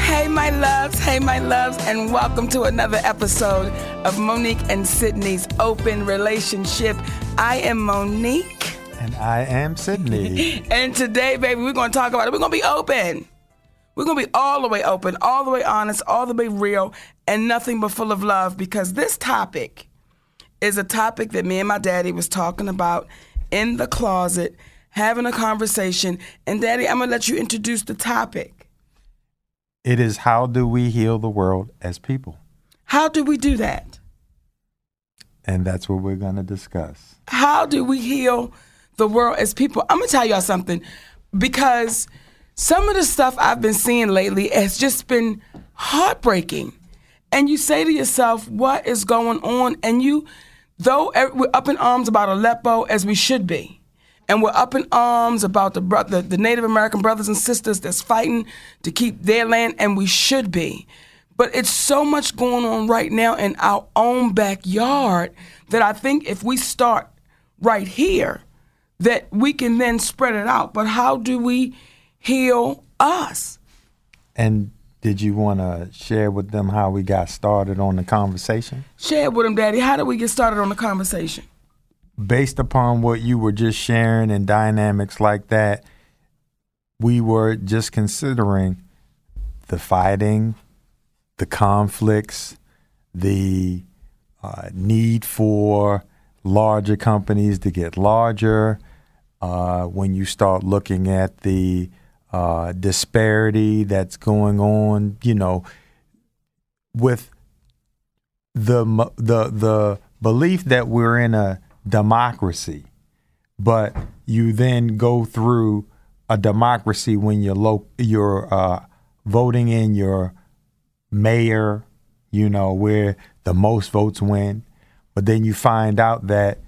Hey, my loves. Hey, my loves. And welcome to another episode of Monique and Sydney's Open Relationship. I am Monique. And I am Sydney. and today, baby, we're going to talk about it. We're going to be open. We're going to be all the way open, all the way honest, all the way real, and nothing but full of love because this topic is a topic that me and my daddy was talking about in the closet, having a conversation. And, Daddy, I'm going to let you introduce the topic. It is how do we heal the world as people? How do we do that? And that's what we're going to discuss. How do we heal the world as people? I'm going to tell y'all something because some of the stuff I've been seeing lately has just been heartbreaking. And you say to yourself, what is going on? And you, though we're up in arms about Aleppo as we should be, and we're up in arms about the, the, the Native American brothers and sisters that's fighting to keep their land, and we should be. But it's so much going on right now in our own backyard that I think if we start right here, that we can then spread it out. But how do we heal us? And did you want to share with them how we got started on the conversation? Share with them, Daddy. How did we get started on the conversation? Based upon what you were just sharing and dynamics like that, we were just considering the fighting, the conflicts, the uh, need for larger companies to get larger. Uh, when you start looking at the uh, disparity that's going on, you know, with the the the belief that we're in a democracy, but you then go through a democracy when you're lo- you're uh, voting in your mayor, you know, where the most votes win, but then you find out that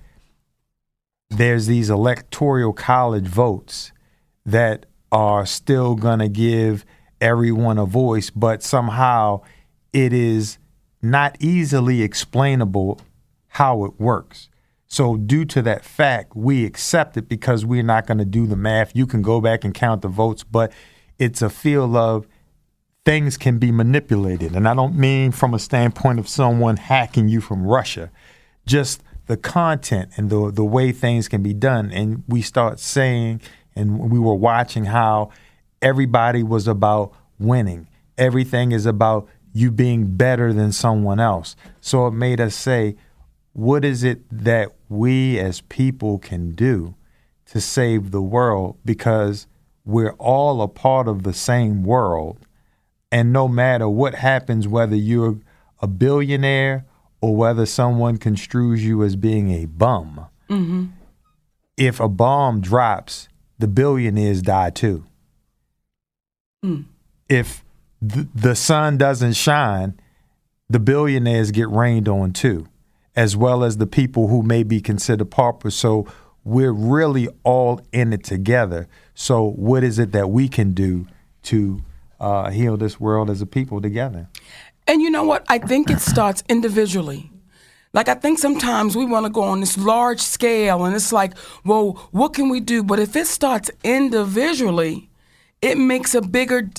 there's these electoral college votes that are still going to give everyone a voice, but somehow it is not easily explainable how it works. So, due to that fact, we accept it because we're not going to do the math. You can go back and count the votes, but it's a feel of things can be manipulated. And I don't mean from a standpoint of someone hacking you from Russia, just the content and the, the way things can be done. And we start saying, and we were watching how everybody was about winning. Everything is about you being better than someone else. So it made us say, what is it that we as people can do to save the world? Because we're all a part of the same world. And no matter what happens, whether you're a billionaire or whether someone construes you as being a bum, mm-hmm. if a bomb drops, the billionaires die too. Mm. If th- the sun doesn't shine, the billionaires get rained on too, as well as the people who may be considered paupers. So we're really all in it together. So, what is it that we can do to uh, heal this world as a people together? And you know what? I think it starts individually. Like, I think sometimes we want to go on this large scale and it's like, well, what can we do? But if it starts individually, it makes a bigger,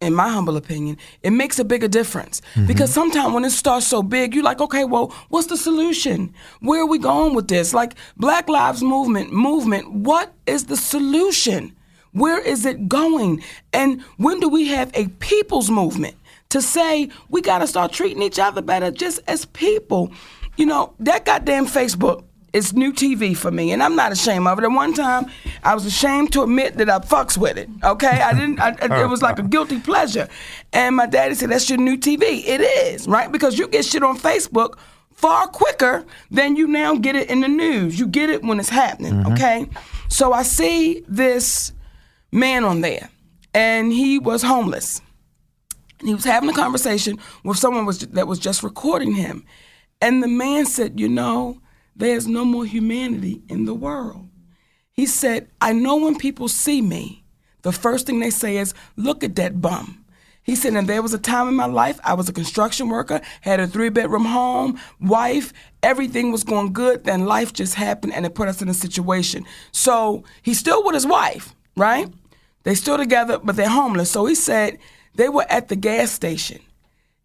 in my humble opinion, it makes a bigger difference. Mm-hmm. Because sometimes when it starts so big, you're like, okay, well, what's the solution? Where are we going with this? Like, Black Lives Movement, movement, what is the solution? Where is it going? And when do we have a people's movement to say we got to start treating each other better just as people? you know, that goddamn Facebook is new TV for me, and I'm not ashamed of it. At one time, I was ashamed to admit that I fucks with it. Okay, I didn't. I, it was like a guilty pleasure, and my daddy said that's your new TV. It is right because you get shit on Facebook far quicker than you now get it in the news. You get it when it's happening. Mm-hmm. Okay, so I see this man on there, and he was homeless. And he was having a conversation with someone was, that was just recording him. And the man said, You know, there's no more humanity in the world. He said, I know when people see me, the first thing they say is, Look at that bum. He said, and there was a time in my life, I was a construction worker, had a three bedroom home, wife, everything was going good. Then life just happened and it put us in a situation. So he's still with his wife, right? They're still together, but they're homeless. So he said they were at the gas station.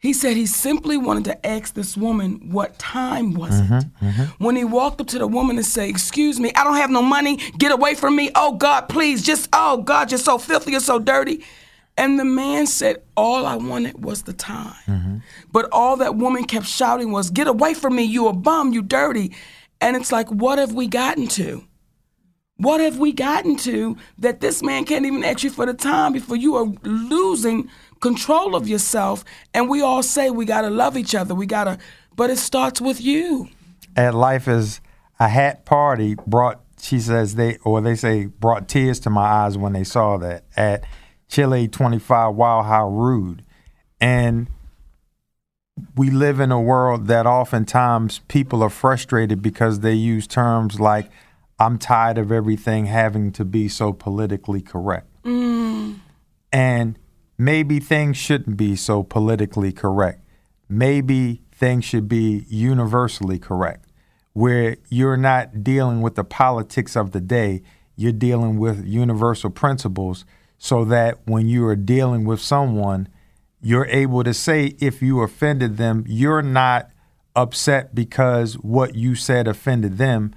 He said he simply wanted to ask this woman what time was mm-hmm, it. Mm-hmm. When he walked up to the woman and said, "Excuse me, I don't have no money. Get away from me. Oh God, please, just oh God, you're so filthy, you're so dirty." And the man said, "All I wanted was the time." Mm-hmm. But all that woman kept shouting was, "Get away from me, you a bum, you dirty." And it's like, what have we gotten to? What have we gotten to that this man can't even ask you for the time before you are losing control of yourself? And we all say we gotta love each other. We gotta, but it starts with you. At life is a hat party brought. She says they or they say brought tears to my eyes when they saw that at Chile 25 Wow How Rude, and we live in a world that oftentimes people are frustrated because they use terms like I'm tired of everything having to be so politically correct. Mm. And maybe things shouldn't be so politically correct. Maybe things should be universally correct, where you're not dealing with the politics of the day, you're dealing with universal principles so that when you are dealing with someone, you're able to say if you offended them, you're not upset because what you said offended them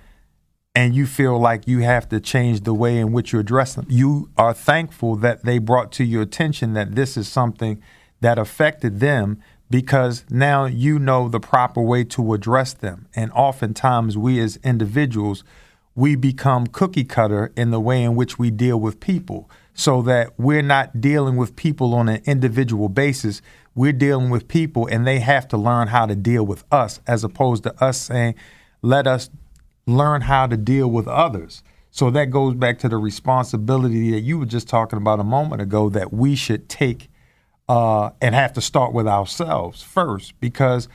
and you feel like you have to change the way in which you address them. You are thankful that they brought to your attention that this is something that affected them because now you know the proper way to address them. And oftentimes, we as individuals, we become cookie cutter in the way in which we deal with people so that we're not dealing with people on an individual basis. We're dealing with people and they have to learn how to deal with us as opposed to us saying, let us learn how to deal with others. So that goes back to the responsibility that you were just talking about a moment ago that we should take uh, and have to start with ourselves first because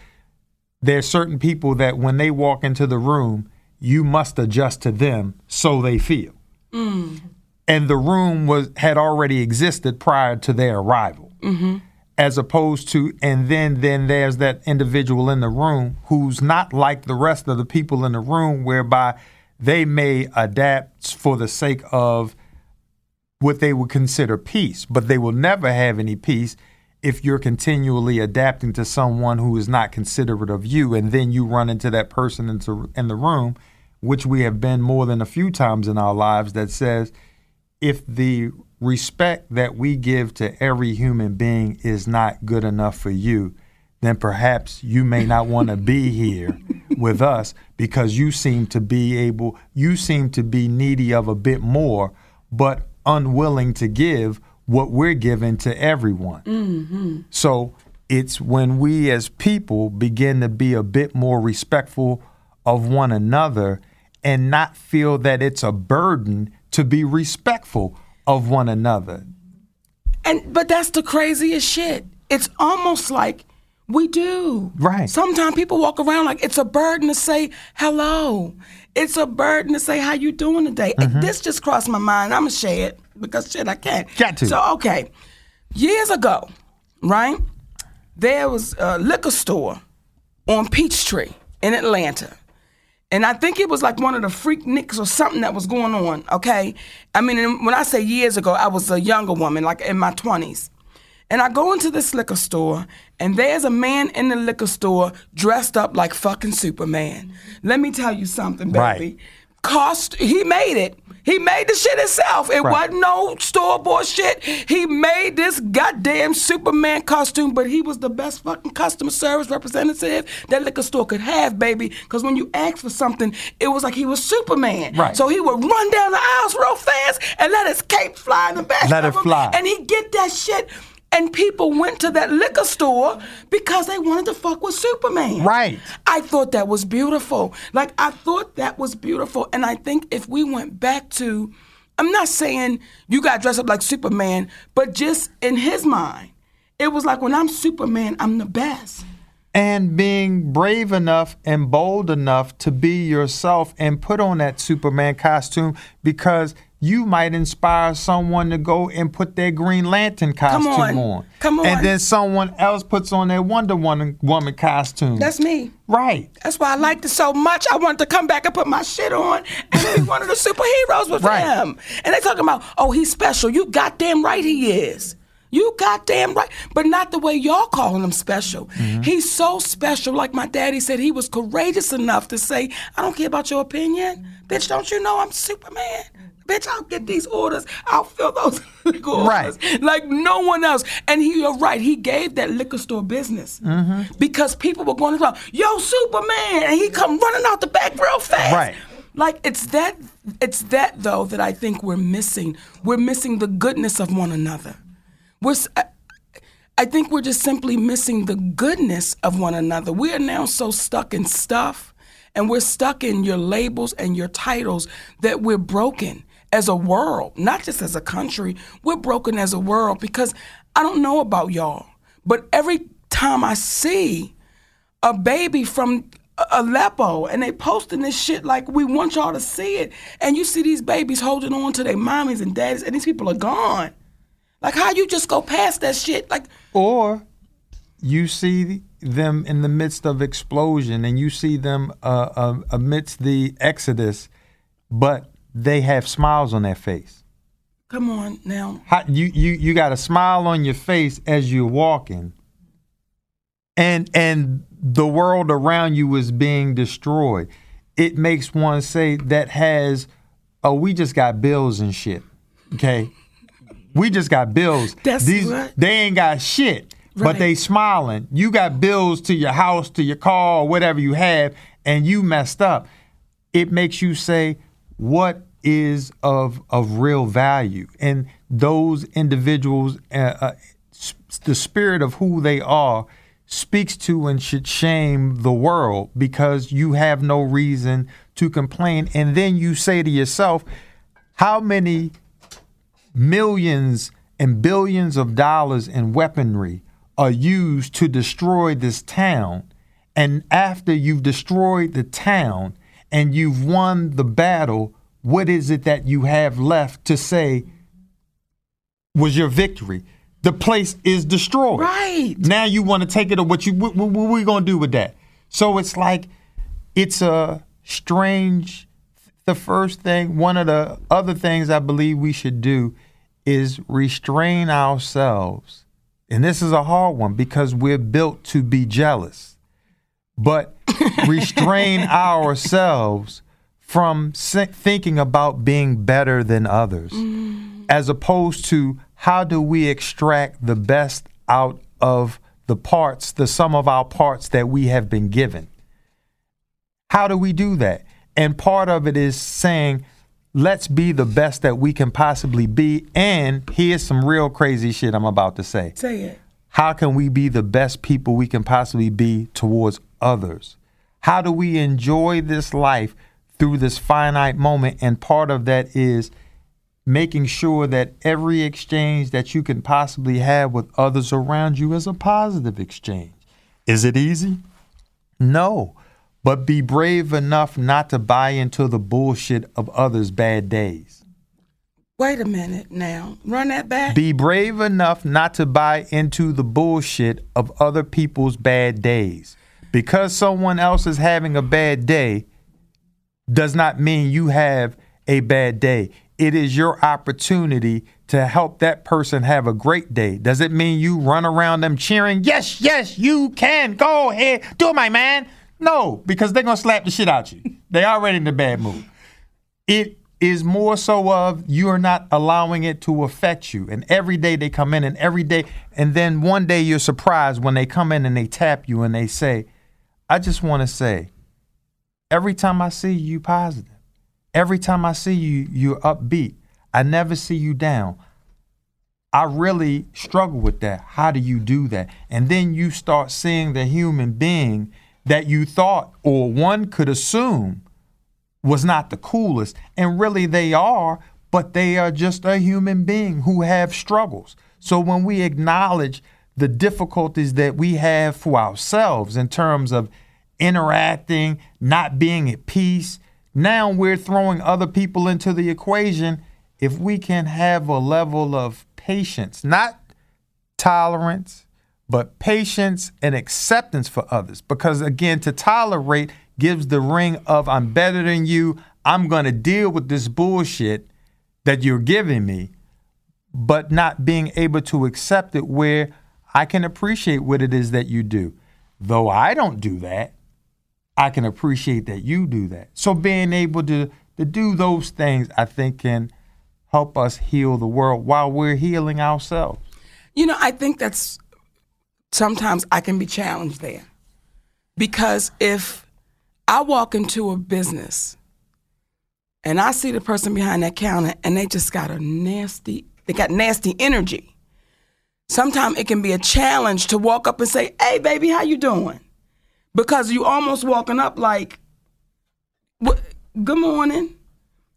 there's certain people that when they walk into the room, you must adjust to them so they feel. And the room was had already existed prior to their arrival. As opposed to, and then then there's that individual in the room who's not like the rest of the people in the room, whereby they may adapt for the sake of what they would consider peace, but they will never have any peace if you're continually adapting to someone who is not considerate of you, and then you run into that person into, in the room, which we have been more than a few times in our lives, that says, if the respect that we give to every human being is not good enough for you, then perhaps you may not want to be here with us because you seem to be able, you seem to be needy of a bit more, but unwilling to give what we're giving to everyone. Mm-hmm. So it's when we as people begin to be a bit more respectful of one another and not feel that it's a burden to be respectful of one another. And but that's the craziest shit. It's almost like we do. Right. Sometimes people walk around like it's a burden to say hello. It's a burden to say how you doing today. And mm-hmm. This just crossed my mind. I'ma share it because shit I can't. Got to. So okay. Years ago, right? There was a liquor store on Peachtree in Atlanta. And I think it was like one of the Freakniks or something that was going on, okay? I mean, when I say years ago, I was a younger woman, like in my 20s. And I go into this liquor store, and there's a man in the liquor store dressed up like fucking Superman. Let me tell you something, baby. Right. Cost. He made it. He made the shit himself. It Right. wasn't no store bought shit. He made this goddamn Superman costume, but he was the best fucking customer service representative that liquor store could have, baby. Because when you asked for something, it was like he was Superman. Right. So he would run down the aisles real fast and let his cape fly in the back. Let of it him, fly. And he get that shit. And people went to that liquor store because they wanted to fuck with Superman. Right. I thought that was beautiful. Like I thought that was beautiful. And I think if we went back to I'm not saying you got dressed up like Superman, but just in his mind, it was like when I'm Superman, I'm the best. and being brave enough and bold enough to be yourself and put on that Superman costume because you might inspire someone to go and put their Green Lantern costume on. Come on. And then someone else puts on their Wonder Woman, woman costume. That's me. right. That's why I liked it so much. I wanted to come back and put my shit on and be one of the superheroes with Right. him. And they talking about, oh, he's special. You goddamn right he is. You goddamn right. But not the way y'all calling him special. Mm-hmm. He's so special. Like my daddy said, he was courageous enough to say, I don't care about your opinion. Bitch, don't you know I'm Superman? Bitch, I'll get these orders. I'll fill those liquor orders Right. like no one else. And he, you're right, he gave that liquor store business Mm-hmm. because people were going to go, "Yo, Superman!" and he come running out the back real fast. Right. Like it's that, it's that though that I think we're missing. We're missing the goodness of one another. We're. I think we're just simply missing the goodness of one another. We are now so stuck in stuff and we're stuck in your labels and your titles that we're broken as a world, not just as a country. We're broken as a world because I don't know about y'all, but every time I see a baby from Aleppo and they posting this shit like we want y'all to see it, and you see these babies holding on to their mommies and daddies, and these people are gone. Like how you just go past that shit? Like Or you see them in the midst of explosion and you see them uh, uh, amidst the exodus, but they have smiles on their face. Come on now. How, you you you got a smile on your face as you're walking, and and the world around you is being destroyed. It makes one say that has, oh, we just got bills and shit. Okay, we just got bills. That's These what- they ain't got shit, but they smiling. You got bills to your house, to your car, whatever you have, and you messed up. It makes you say, what is of of real value? And those individuals, uh, uh, the spirit of who they are, speaks to and should shame the world because you have no reason to complain. And then you say to yourself, how many millions and billions of dollars in weaponry are used to destroy this town. And after you've destroyed the town and you've won the battle, what is it that you have left to say was your victory? The place is destroyed. Right. Now you want to take it or what you what, what, what we going to do with that? So it's like it's a strange the first thing, one of the other things I believe we should do is restrain ourselves. And this is a hard one because we're built to be jealous. But restrain ourselves from thinking about being better than others, mm. as opposed to how do we extract the best out of the parts, the sum of our parts that we have been given. How do we do that? And part of it is saying, let's be the best that we can possibly be. And here's some real crazy shit I'm about to say. Say it. How can we be the best people we can possibly be towards others? How do we enjoy this life through this finite moment? And part of that is making sure that every exchange that you can possibly have with others around you is a positive exchange. Is it easy? No. But be brave enough not to buy into the bullshit of others' bad days. Wait a minute now. Run that back. Be brave enough not to buy into the bullshit of other people's bad days. Because someone else is having a bad day does not mean you have a bad day. It is your opportunity to help that person have a great day. Does it mean you run around them cheering, yes, yes, you can, go ahead, do it, my man? No, because they're going to slap the shit out you. They already in a bad mood. It is more so of you're not allowing it to affect you. And every day they come in and every day and then one day you're surprised when they come in and they tap you and they say, I just want to say, every time I see you, positive. Every time I see you, you're upbeat. I never see you down. I really struggle with that. How do you do that? And then you start seeing the human being that you thought or one could assume was not the coolest. And really they are, but they are just a human being who have struggles. So when we acknowledge the difficulties that we have for ourselves in terms of interacting, not being at peace, now we're throwing other people into the equation. If we can have a level of patience, not tolerance, but patience and acceptance for others. Because again, to tolerate gives the ring of I'm better than you, I'm going to deal with this bullshit that you're giving me, but not being able to accept it where I can appreciate what it is that you do. Though I don't do that, I can appreciate that you do that. So being able to to do those things, I think can help us heal the world while we're healing ourselves. You know, I think that's sometimes I can be challenged there. Because if I walk into a business and I see the person behind that counter and they just got a nasty, they got nasty energy. Sometimes it can be a challenge to walk up and say, "Hey, baby, how you doing?" Because you almost walking up like, "Good morning,"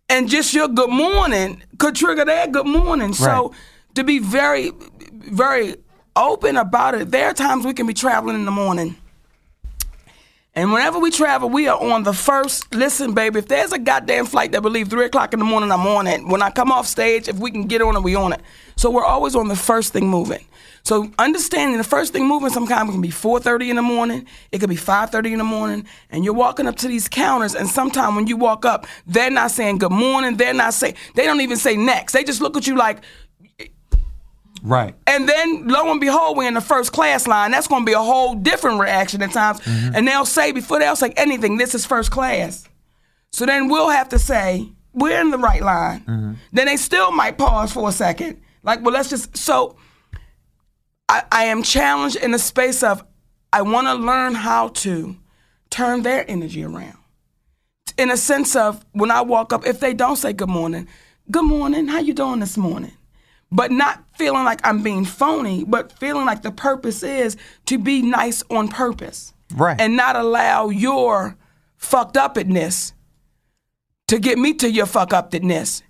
and just your "good morning" could trigger their "good morning." Right. So to be very, very open about it, there are times we can be traveling in the morning and whenever we travel, we are on the first. Listen, baby, if there's a goddamn flight that will leave three o'clock in the morning, I'm on it. When I come off stage, if we can get on it, we on it. So we're always on the first thing moving. So understanding the first thing moving sometimes can be 4:30 in the morning, it could be 5:30 in the morning, and you're walking up to these counters, and sometimes when you walk up, they're not saying good morning, they're not saying, they don't even say next. They just look at you like, Right. And then lo and behold, we're in the first class line. That's going to be a whole different reaction at times. Mm-hmm. And they'll say before they'll say anything, this is first class. So then we'll have to say we're in the right line. Mm-hmm. Then they still might pause for a second. Like, well, let's just so. I, I am challenged in the space of I want to learn how to turn their energy around. In a sense of when I walk up, if they don't say good morning, good morning, how you doing this morning? But not feeling like I'm being phony, but feeling like the purpose is to be nice on purpose. Right. And not allow your fucked upness to get me to your fuck upness.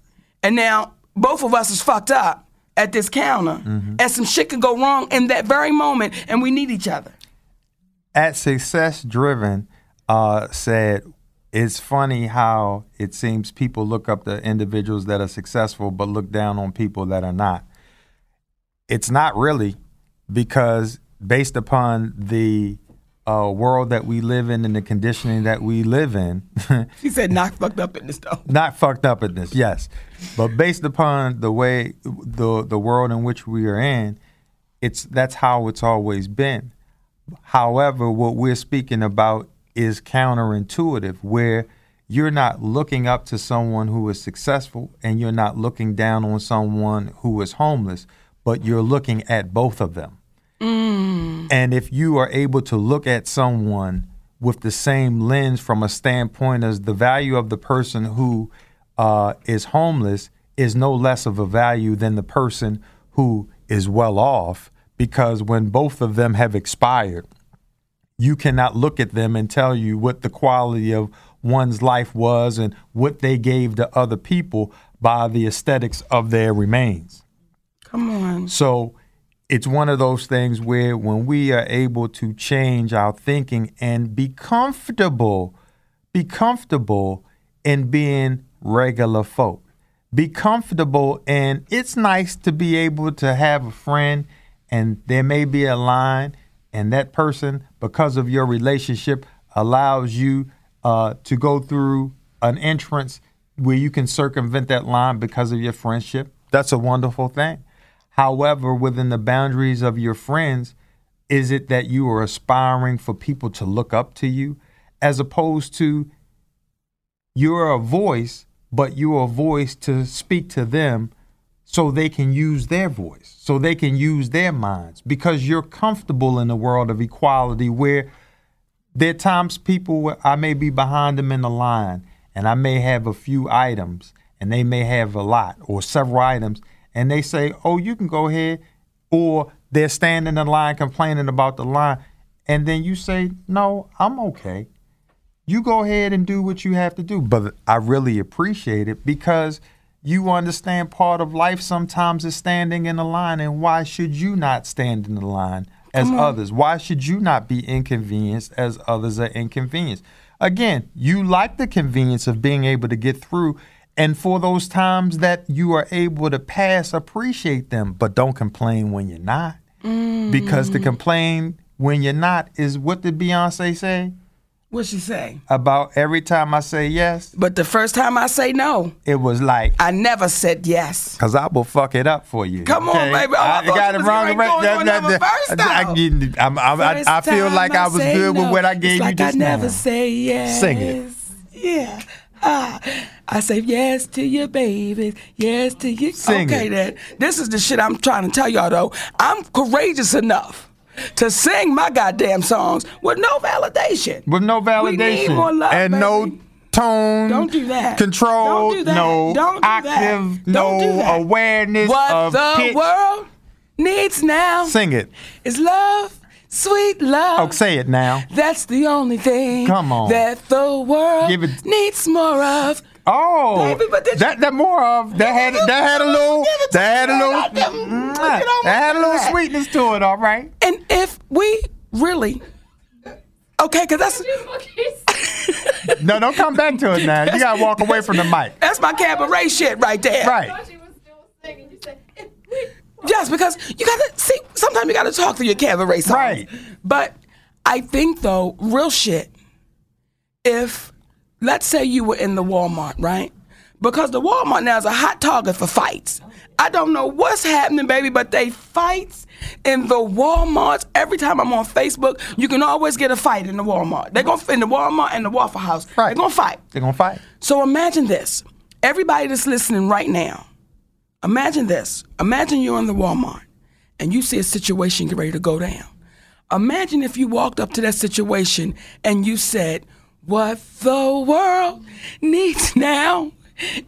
And now both of us is fucked up at this counter, mm-hmm. and some shit could go wrong in that very moment, and we need each other. At Success Driven, uh, said it's funny how it seems people look up to individuals that are successful but look down on people that are not. It's not really because based upon the uh, world that we live in and the conditioning that we live in. she said, "Not fucked up in this though." Not fucked up in this, yes, but based upon the way the the world in which we are in, it's that's how it's always been. However, what we're speaking about is counterintuitive, where you're not looking up to someone who is successful and you're not looking down on someone who is homeless, but you're looking at both of them. Mm. And if you are able to look at someone with the same lens from a standpoint as the value of the person who uh, is homeless is no less of a value than the person who is well off, because when both of them have expired, you cannot look at them and tell you what the quality of one's life was and what they gave to other people by the aesthetics of their remains. Come on. So it's one of those things where when we are able to change our thinking and be comfortable, be comfortable in being regular folk. Be comfortable, and it's nice to be able to have a friend, and there may be a line, and that person because of your relationship allows you uh, to go through an entrance where you can circumvent that line because of your friendship. That's a wonderful thing. However, within the boundaries of your friends, is it that you are aspiring for people to look up to you as opposed to you're a voice, but you're a voice to speak to them so they can use their voice, so they can use their minds, because you're comfortable in a world of equality where there are times people I may be behind them in the line and I may have a few items and they may have a lot or several items and they say, "Oh, you can go ahead," or they're standing in line complaining about the line, and then you say, "No, I'm okay." You go ahead and do what you have to do, but I really appreciate it because you understand part of life sometimes is standing in the line, and why should you not stand in the line as others? Why should you not be inconvenienced as others are inconvenienced? Again, you like the convenience of being able to get through, and for those times that you are able to pass, appreciate them, but don't complain when you're not. Mm. Because to complain when you're not is what did Beyonce say? What she say? About every time I say yes, But the first time I say no, it was like, I never said yes. Cause I will fuck it up for you. Come on, baby. Oh, I I, got it wrong. ready to go into another I, though. I'm- I'm- I, First I feel like I was good no. with what I gave you like just I never now. say yes. Sing it. Yeah. Ah, I say yes to you, baby. Yes to you. Sing okay, it. then. This is the shit I'm trying to tell y'all, though. I'm courageous enough to sing my goddamn songs with no validation. with no validation love, and no tone. Don't do that. Control. Don't do that. No Don't do that. octave. Don't do that. awareness What of the pitch. world needs now Sing it. is love, sweet love. Oh, say it now. That's the only thing Come on. that the world Give it- needs more of. Oh, Baby, but did that that more of that had that had a little to that had a little goddamn. mm, Look at all that had a little sweetness to it. All right. And if we really, okay, because that's No, don't come back to it now. You gotta walk away from the mic. that's my cabaret shit right there. Right. she was still singing. You said, if we Yes, because you gotta see. Sometimes you gotta talk through your cabaret songs. Right. But I think though, real shit. If let's say you were in the Walmart, right? Because the Walmart now is a hot target for fights. I don't know what's happening, baby, but they fights in the Walmarts. Every time I'm on Facebook, you can always get a fight in the Walmart. They're gonna in the Walmart and the Waffle House. Right. They're gonna fight. They're gonna fight. So imagine this. Everybody that's listening right now, imagine this. Imagine you're in the Walmart and you see a situation get ready to go down. Imagine if you walked up to that situation and you said, What the world needs now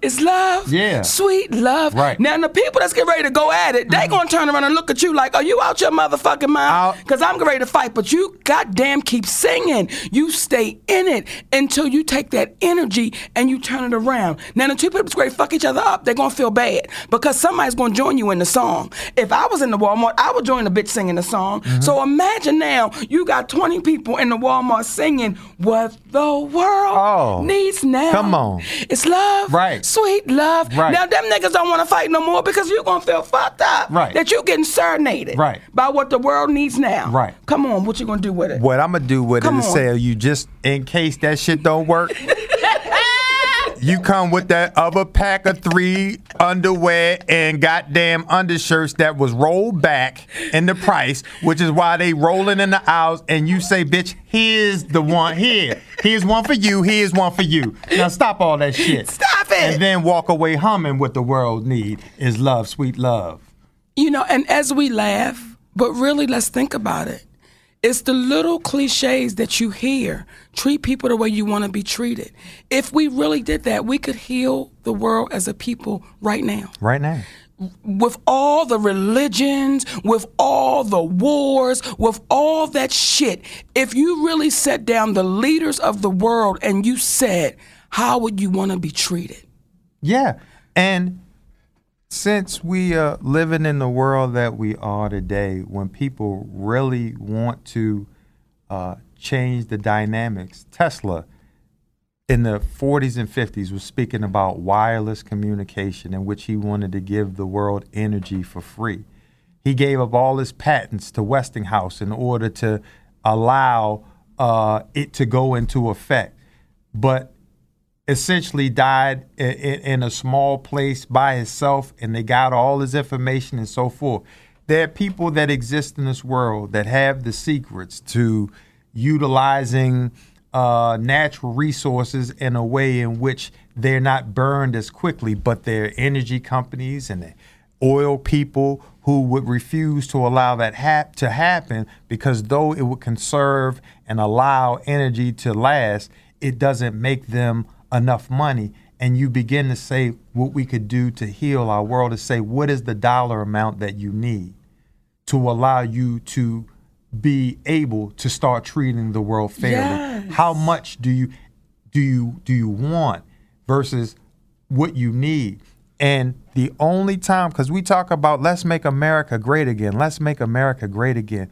is love. Yeah. Sweet love. Right. Mm-hmm. Now, the people that's getting ready to go at it, they going to turn around and look at you like, Are you out your motherfucking mind? Because I'm ready to fight. But you goddamn keep singing. You stay in it until you take that energy and you turn it around. Now, the two people that's ready to fuck each other up, they're going to feel bad because somebody's going to join you in the song. If I was in the Walmart, I would join the bitch singing the song. Mm-hmm. So imagine now you got 20 people in the Walmart singing what the world Oh. needs now. Come on. It's love. Right. Sweet love. Right. Now, them niggas don't want to fight no more because you're going to feel fucked up. Right. That you getting serenaded. Right. By what the world needs now. Right. Come on, what you going to do with it? What I'm gonna do with Come it is on. say you just in case that shit don't work. You come with that other pack of three underwear and goddamn undershirts that was rolled back in the price, which is why they rolling in the aisles. And you say, "Bitch, here's the one here. Here's one for you. Here's one for you." Now stop all that shit. Stop it. And then walk away humming. What the world need is love, sweet love. You know, and as we laugh, but really let's think about it. It's the little cliches that you hear. Treat people the way you want to be treated. If we really did that, we could heal the world as a people right now. Right now. With all the religions, with all the wars, with all that shit, if you really set down the leaders of the world and you said, how would you want to be treated? Yeah. And since we are living in the world that we are today, when people really want to uh, change the dynamics, Tesla in the 40s and 50s was speaking about wireless communication in which he wanted to give the world energy for free. He gave up all his patents to Westinghouse in order to allow uh, it to go into effect. But essentially died in, in, a small place by himself and they got all his information and so forth. There are people that exist in this world that have the secrets to utilizing uh, natural resources in a way in which they're not burned as quickly, but they're energy companies and oil people who would refuse to allow that hap- to happen because though it would conserve and allow energy to last, it doesn't make them enough money. And you begin to say what we could do to heal our world is say, what is the dollar amount that you need to allow you to be able to start treating the world fairly? Yes. How much do you do you do you want versus what you need? And the only time, because we talk about let's make America great again, let's make America great again.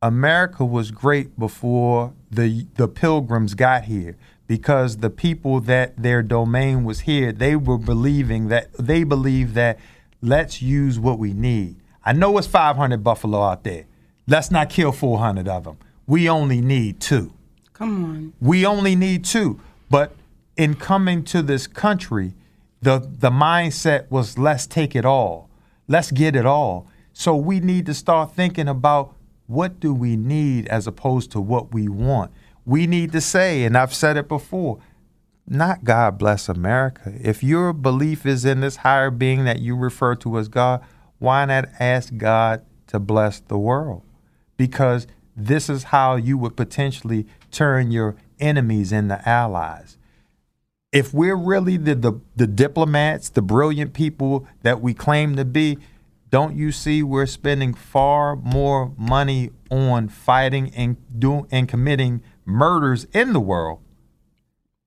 America was great before the the pilgrims got here because the people that their domain was here, they were believing that they believe that let's use what we need. I know it's 500 buffalo out there. Let's not kill 400 of them. We only need two. Come on. We only need two. But in coming to this country, the the mindset was let's take it all. Let's get it all. So we need to start thinking about what do we need as opposed to what we want. We need to say, and I've said it before, not God bless America. If your belief is in this higher being that you refer to as God, why not ask God to bless the world? Because this is how you would potentially turn your enemies into allies. If we're really the, the, the diplomats, the brilliant people that we claim to be, don't you see we're spending far more money on fighting and doing and committing murders in the world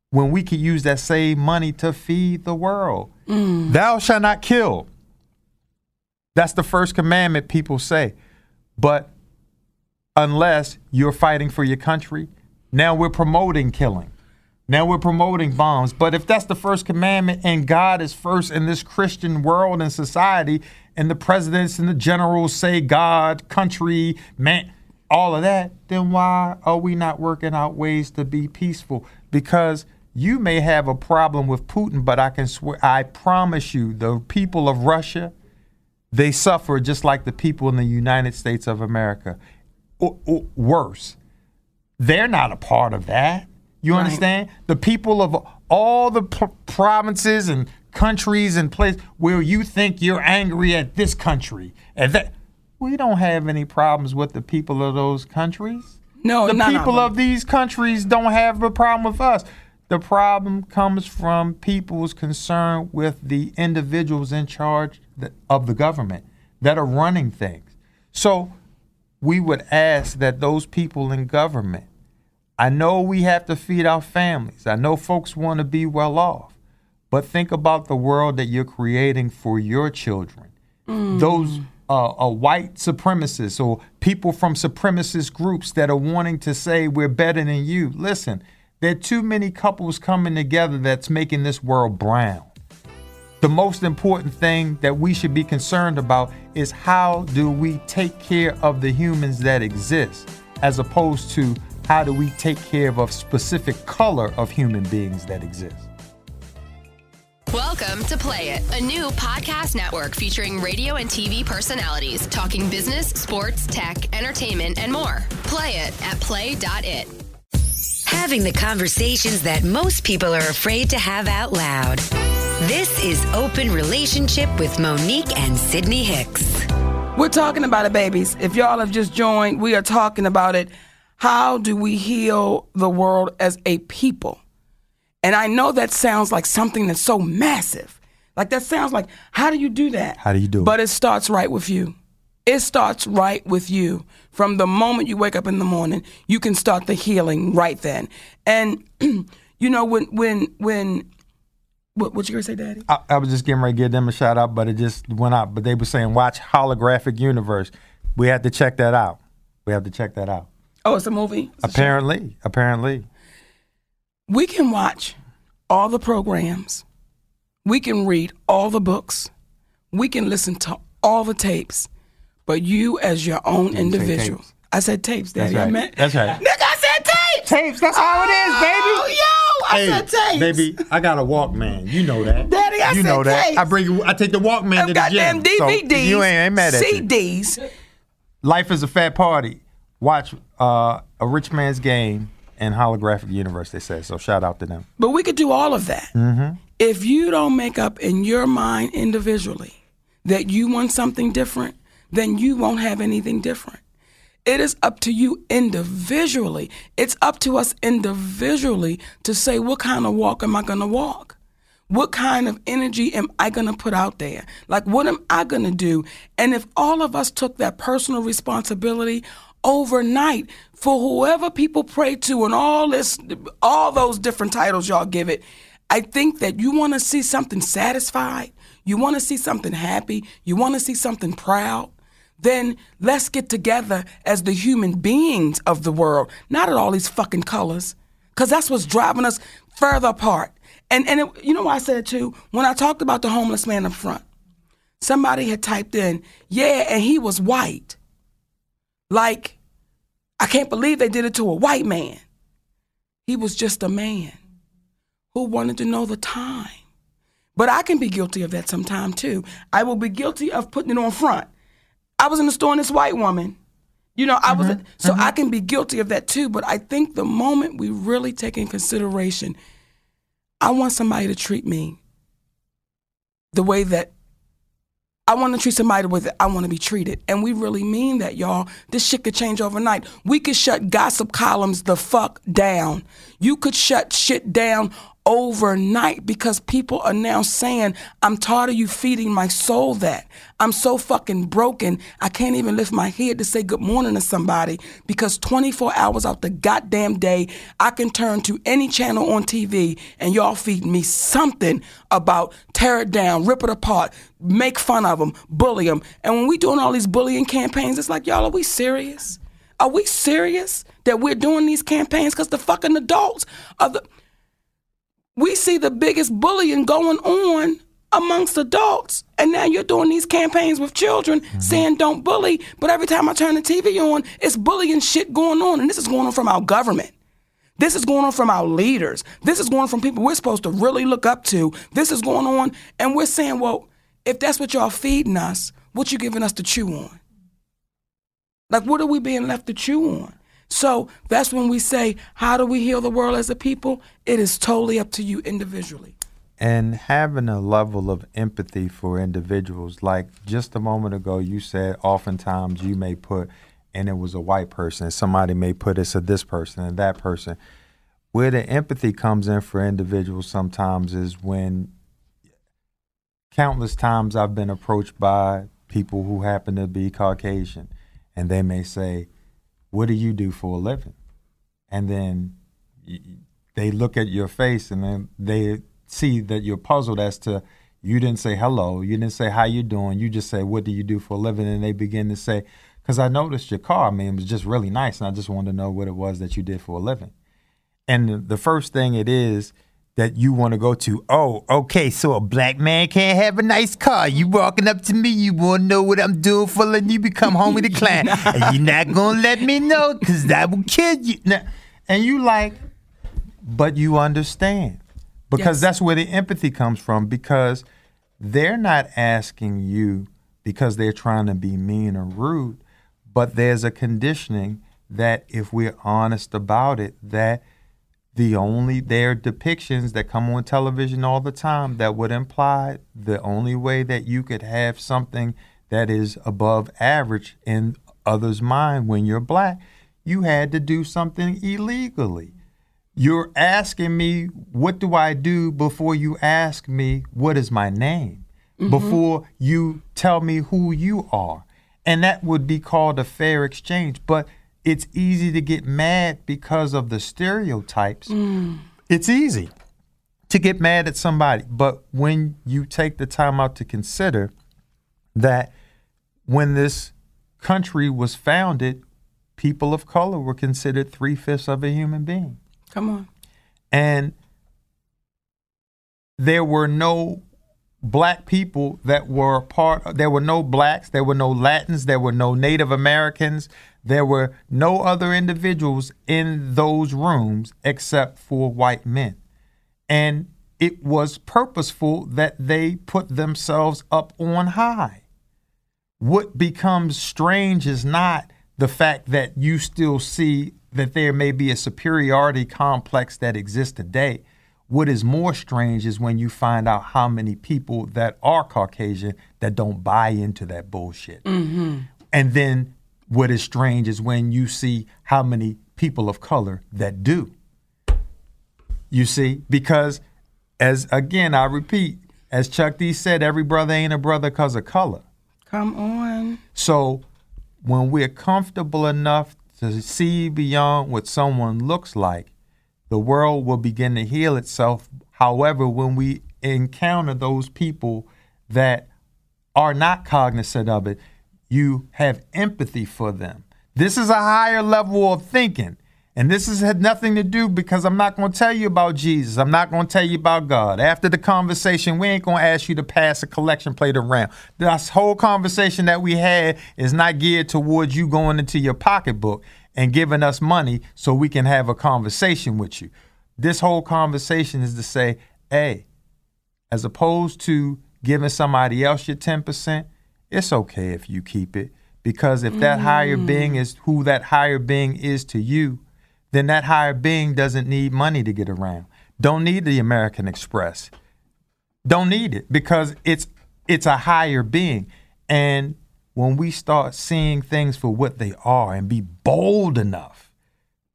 when we could use that same money to feed the world? Mm. Thou shalt not kill. That's the first commandment people say. But unless you're fighting for your country, now we're promoting killing. Now we're promoting bombs. But if that's the first commandment and God is first in this Christian world and society, and the presidents and the generals say God, country, man, all of that, then why are we not working out ways to be peaceful? Because you may have a problem with Putin, but I can swear, I promise you, the people of Russia, they suffer just like the people in the United States of America. Or, or worse, they're not a part of that. You Right. understand? The people of all the p- provinces and countries and places where you think you're angry at this country and that we don't have any problems with the people of those countries. No, the people of these countries don't have a problem with us. The problem comes from people's concern with the individuals in charge of the government that are running things. So we would ask that those people in government, I know we have to feed our families. I know folks want to be well off. But think about the world that you're creating for your children. Those uh, uh, white supremacists or people from supremacist groups that are wanting to say we're better than you. Listen, there are too many couples coming together that's making this world brown. The most important thing that we should be concerned about is how do we take care of the humans that exist, as opposed to how do we take care of a specific color of human beings that exist. Welcome to Play It, a new podcast network featuring radio and TV personalities talking business, sports, tech, entertainment, and more. Play it at play.it. Having the conversations that most people are afraid to have out loud. This is Open Relationship with Monique and Sydney Hicks. We're talking about it, babies. If y'all have just joined, we are talking about it. How do we heal the world as a people? And I know that sounds like something that's so massive. Like that sounds like, how do you do that? How do you do it? But it starts right with you. It starts right with you. From the moment you wake up in the morning, you can start the healing right then. And you know when when when what what you gonna say, Daddy? I, I was just getting ready to give them a shout out, but it just went out. But they were saying, watch Holographic Universe. We have to check that out. We have to check that out. Oh, it's a movie. It's a? Apparently, apparently. We can watch all the programs, we can read all the books, we can listen to all the tapes, but you as your own say individual. I said tapes, That's Daddy. I right. meant, That's right. Nigga, I said tapes. Tapes, that's how it is, baby. Oh, yo, I said tapes. baby, I got a Walkman. You know that. Daddy, I you said know that. tapes. I bring you. I take the Walkman to the Goddamn gym. So DVDs, you ain't, ain't mad at you. CDs. Life is a fat party. Watch uh, a rich man's game in holographic universe. They say so. Shout out to them. But we could do all of that. Mm-hmm. If you don't make up in your mind individually that you want something different, then you won't have anything different. It is up to you individually. It's up to us individually to say, what kind of walk am I going to walk? What kind of energy am I going to put out there? Like, what am I going to do? And if all of us took that personal responsibility overnight for whoever people pray to and all this, all those different titles y'all give it, I think that you want to see something satisfied, you want to see something happy, you want to see something proud, then let's get together as the human beings of the world, not at all these fucking colors, because that's what's driving us further apart. And and it, you know why I said too? When I talked about the homeless man up front, somebody had typed in, yeah, and he was white. Like, I can't believe they did it to a white man. He was just a man who wanted to know the time. But I can be guilty of that sometime too. I will be guilty of putting it on front. I was in the store and this white woman. You know, I was mm-hmm, so I mm-hmm. can be guilty of that too. But I think the moment we really take in consideration, I want somebody to treat me the way that I want to treat somebody with it. I want to be treated. And we really mean that, y'all. This shit could change overnight. We could shut gossip columns the fuck down. You could shut shit down overnight because people are now saying, I'm tired of you feeding my soul that. I'm so fucking broken. I can't even lift my head to say good morning to somebody because 24 hours out the goddamn day, I can turn to any channel on TV and y'all feed me something about tear it down, rip it apart, make fun of them, bully them. And when we doing all these bullying campaigns, it's like, y'all, are we serious? Are we serious that we're doing these campaigns? Because the fucking adults are the we see the biggest bullying going on amongst adults. And now you're doing these campaigns with children mm-hmm. saying don't bully. But every time I turn the TV on, it's bullying shit going on. And this is going on from our government. This is going on from our leaders. This is going on from people we're supposed to really look up to. This is going on. And we're saying, well, if that's what y'all feeding us, what you giving us to chew on? Like, what are we being left to chew on? So that's when we say, how do we heal the world as a people? It is totally up to you individually. and having a level of empathy for individuals. Like just a moment ago, you said oftentimes you may put, and it was a white person, somebody may put it's a this person and that person. Where the empathy comes in for individuals sometimes is when countless times I've been approached by people who happen to be Caucasian, and they may say, What do you do for a living? And then they look at your face and then they see that you're puzzled as to you didn't say hello, you didn't say how you doing, you just say what do you do for a living, and they begin to say, because I noticed your car, I mean, it was just really nice, and I just wanted to know what it was that you did for a living. And the- the first thing it is that you want to go to, oh, okay, so a black man can't have a nice car. You walking up to me, you want to know what I'm doing for letting you become homie the client. and you're not going to let me know because that will kill you. Now, and you like, but you understand. Because Yes. that's where the empathy comes from because they're not asking you because they're trying to be mean or rude, but there's a conditioning that if we're honest about it, that the only there are depictions that come on television all the time that would imply the only way that you could have something that is above average in others' mind when you're black, you had to do something illegally. You're asking me, what do I do before you ask me, what is my name? Mm-hmm. Before you tell me who you are. And that would be called a fair exchange. But it's easy to get mad because of the stereotypes. Mm. It's easy to get mad at somebody. But when you take the time out to consider that when this country was founded, people of color were considered three fifths of a human being. Come on. And there were no black people that were part there were no blacks there were no latins there were no native americans there were no other individuals in those rooms except for white men and it was purposeful that they put themselves up on high what becomes strange is not the fact that you still see that there may be a superiority complex that exists today. What is more strange is when you find out how many people that are Caucasian that don't buy into that bullshit. Mm-hmm. And then what is strange is when you see how many people of color that do. You see, because as again, I repeat, as Chuck D said, every brother ain't a brother because of color. Come on. So when we're comfortable enough to see beyond what someone looks like, the world will begin to heal itself. However, when we encounter those people that are not cognizant of it, you have empathy for them. This is a higher level of thinking. And this has had nothing to do because I'm not going to tell you about Jesus. I'm not going to tell you about God. After the conversation, we ain't going to ask you to pass a collection plate around. This whole conversation that we had is not geared towards you going into your pocketbook and giving us money so we can have a conversation with you. This whole conversation is to say, hey, as opposed to giving somebody else your 10%, it's okay if you keep it. Because if that higher being mm. is who that higher being is to you, then that higher being doesn't need money to get around. Don't need the American Express. Don't need it because it's it's a higher being. And when we start seeing things for what they are and be bold enough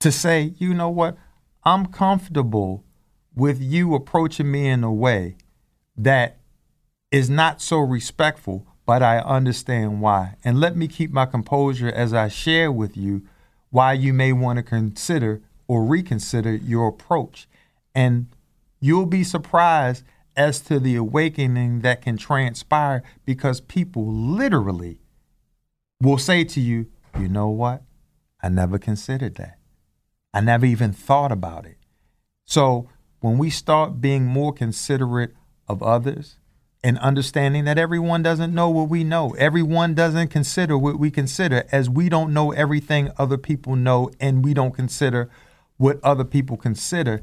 to say, you know what, I'm comfortable with you approaching me in a way that is not so respectful, but I understand why. And let me keep my composure as I share with you why you may want to consider or reconsider your approach. And you'll be surprised as to the awakening that can transpire because people literally will say to you, you know what? I never considered that. I never even thought about it. So when we start being more considerate of others and understanding that everyone doesn't know what we know, everyone doesn't consider what we consider, as we don't know everything other people know and we don't consider what other people consider,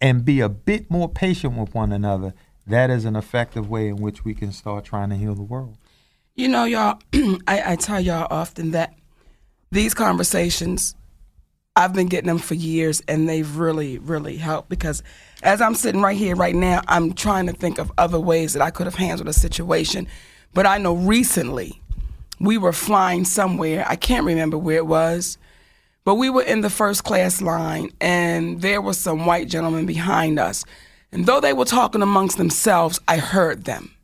and be a bit more patient with one another, that is an effective way in which we can start trying to heal the world. You know, y'all, I, I tell y'all often that these conversations, I've been getting them for years and they've really, really helped because as I'm sitting right here right now, I'm trying to think of other ways that I could have handled a situation. But I know recently we were flying somewhere, I can't remember where it was, but we were in the first class line and there were some white gentlemen behind us. And though they were talking amongst themselves, I heard them.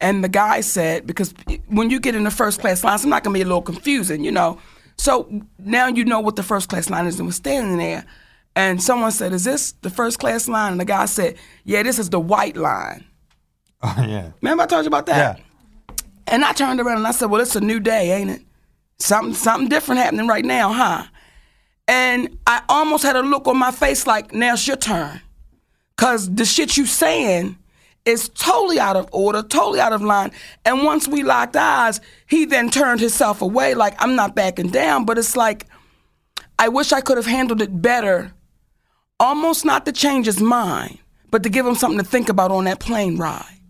And the guy said, because when you get in the first class line, it's not going to be a little confusing, you know. So now you know what the first class line is, and we're standing there. And someone said, Is this the first class line? And the guy said, Yeah, this is the white line. Oh, yeah. Remember I told you about that? Yeah. And I turned around and I said, Well, it's a new day, ain't it? Something something different happening right now, huh? And I almost had a look on my face like, now it's your turn. Cause the shit you saying is totally out of order, totally out of line. And once we locked eyes, he then turned himself away, like I'm not backing down. But it's like, I wish I could have handled it better. Almost not to change his mind, but to give him something to think about on that plane ride.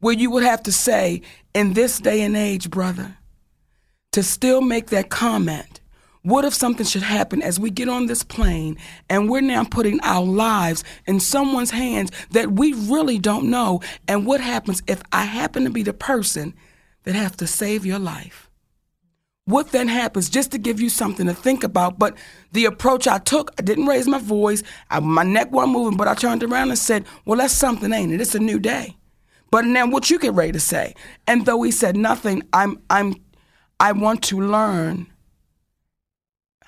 Where you would have to say, in this day and age, brother, to still make that comment. What if something should happen as we get on this plane and we're now putting our lives in someone's hands that we really don't know? And what happens if I happen to be the person that have to save your life? What then happens? Just to give you something to think about. But the approach I took, I didn't raise my voice. I, my neck wasn't moving, but I turned around and said, Well, that's something, ain't it? It's a new day. But now what you get ready to say? And though he said nothing, I'm I'm I want to learn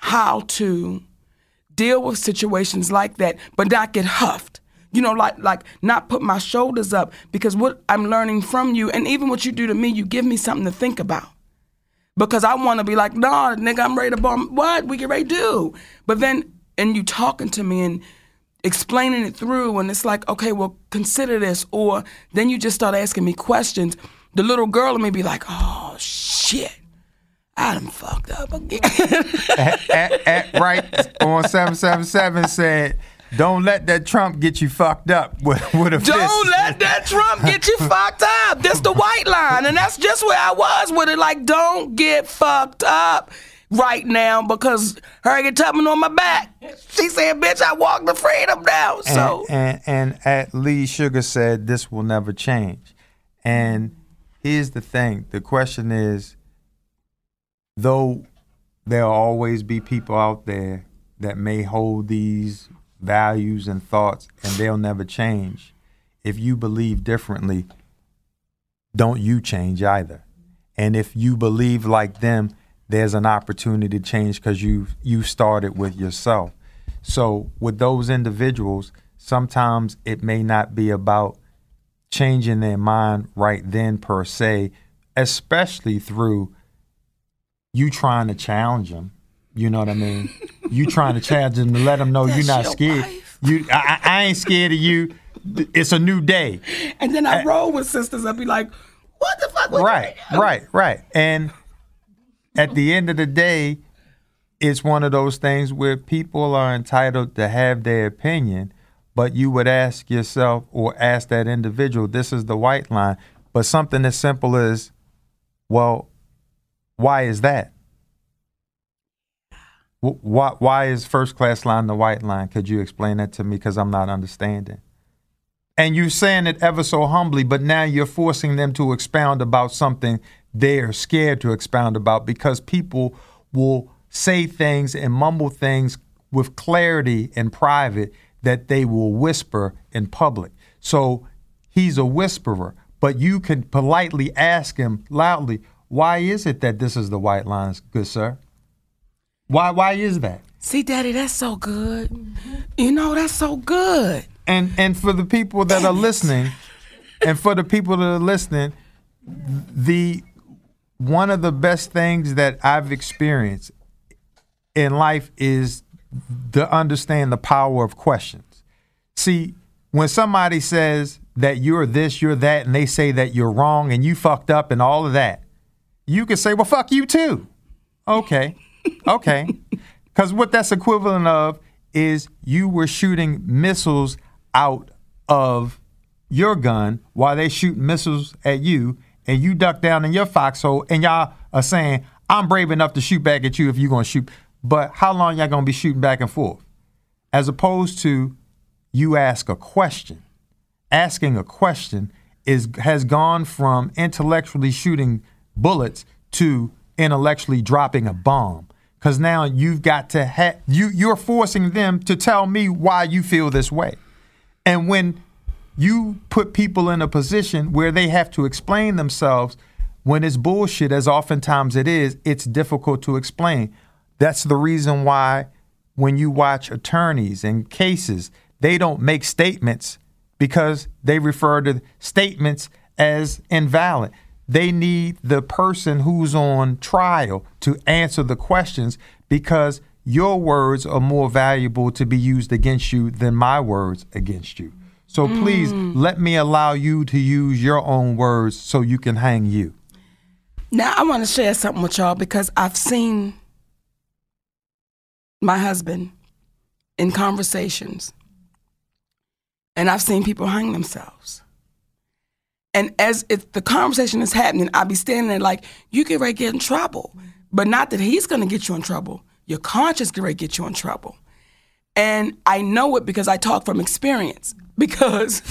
how to deal with situations like that, but not get huffed. You know, like like not put my shoulders up because what I'm learning from you, and even what you do to me, you give me something to think about. Because I want to be like, nah, nigga, I'm ready to bomb. What we get ready to do? But then, and you talking to me and explaining it through, and it's like, okay, well, consider this, or then you just start asking me questions. The little girl in me be like, oh shit. I done fucked up again. at, at, at right on 777 said, don't let that Trump get you fucked up with, with a fist. Don't let that Trump get you fucked up. That's the white line. And that's just where I was with it. Like, don't get fucked up. right now because Harriet Tubman on my back. She said, "Bitch, I walk the freedom now." And, So and and at Lee Sugar said this will never change. And here's the thing: the question is, though there'll always be people out there that may hold these values and thoughts, and they'll never change. If you believe differently, don't you change either. And if you believe like them, there's an opportunity to change because you you started with yourself. So with those individuals, sometimes it may not be about changing their mind right then per se, especially through you trying to challenge them. You know what I mean? you trying to challenge them to let them know you're not your scared. wife. You, I, I I ain't scared of you. It's a new day. and then I uh, roll with sisters. I'd be like, "What the fuck?" Right, right, right. And at the end of the day, it's one of those things where people are entitled to have their opinion, but you would ask yourself or ask that individual, this is the white line. But something as simple as, well, why is that? Why, why is first class line the white line? Could you explain that to me? Because I'm not understanding. And you're saying it ever so humbly, but now you're forcing them to expound about something they're scared to expound about because people will say things and mumble things with clarity in private that they will whisper in public. So he's a whisperer, but you can politely ask him loudly, why is it that this is the white lines, good sir? Why why is that? See, Daddy, that's so good. You know, that's so good. and and for the people that are listening and for the people that are listening the one of the best things that i've experienced in life is to understand the power of questions see when somebody says that you're this you're that and they say that you're wrong and you fucked up and all of that you can say well fuck you too okay okay because what that's equivalent of is you were shooting missiles out of your gun while they shoot missiles at you, and you duck down in your foxhole, and y'all are saying, I'm brave enough to shoot back at you if you're gonna shoot. But how long y'all gonna be shooting back and forth? As opposed to you ask a question. Asking a question is has gone from intellectually shooting bullets to intellectually dropping a bomb. Cause now you've got to ha- you you're forcing them to tell me why you feel this way. And when you put people in a position where they have to explain themselves when it's bullshit, as oftentimes it is, it's difficult to explain. That's the reason why when you watch attorneys and cases, they don't make statements because they refer to statements as invalid. They need the person who's on trial to answer the questions because your words are more valuable to be used against you than my words against you. So please mm. let me allow you to use your own words so you can hang you. Now I want to share something with y'all because I've seen my husband in conversations, and I've seen people hang themselves. And as if the conversation is happening, I'll be standing there like, you get ready to get in trouble. But not that he's gonna get you in trouble. Your conscience get ready to get you in trouble. And I know it because I talk from experience. Because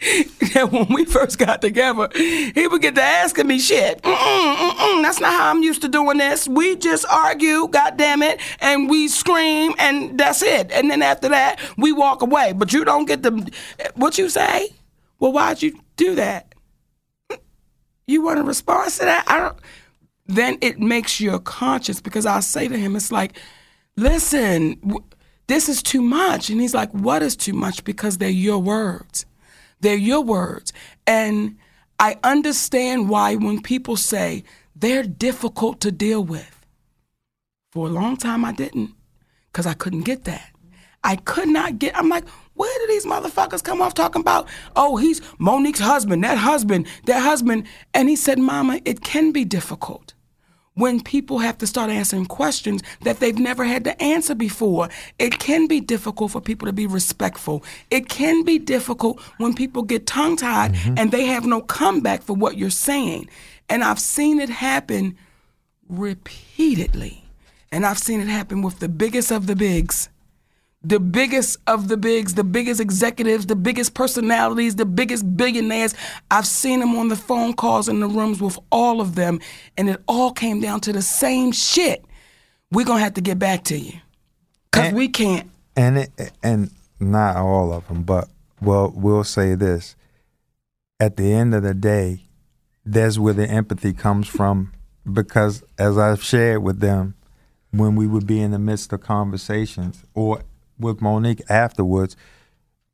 when we first got together, he would get to asking me shit. Mm-mm, mm-mm, that's not how I'm used to doing this. We just argue, God damn it, and we scream, and that's it. And then after that, we walk away. But you don't get the what you say. Well, why'd you do that? You want a response to that? I don't. Then it makes your conscience because I'll say to him, it's like, listen, w- this is too much. And he's like, what is too much? Because they're your words. They're your words. And I understand why when people say they're difficult to deal with. For a long time, I didn't because I couldn't get that. I could not get, I'm like, where do these motherfuckers come off talking about, oh, he's Monique's husband, that husband, that husband. And he said, Mama, it can be difficult when people have to start answering questions that they've never had to answer before. It can be difficult for people to be respectful. It can be difficult when people get tongue tied mm-hmm. and they have no comeback for what you're saying. And I've seen it happen repeatedly. And I've seen it happen with the biggest of the bigs. The biggest of the bigs, the biggest executives, the biggest personalities, the biggest billionaires. I've seen them on the phone calls in the rooms with all of them, and it all came down to the same shit. We're gonna have to get back to you. Cause And- we can't. and it, and not all of them, but well, we'll say this: at the end of the day, that's where the empathy comes from, because as I've shared with them, when we would be in the midst of conversations or with Monique afterwards,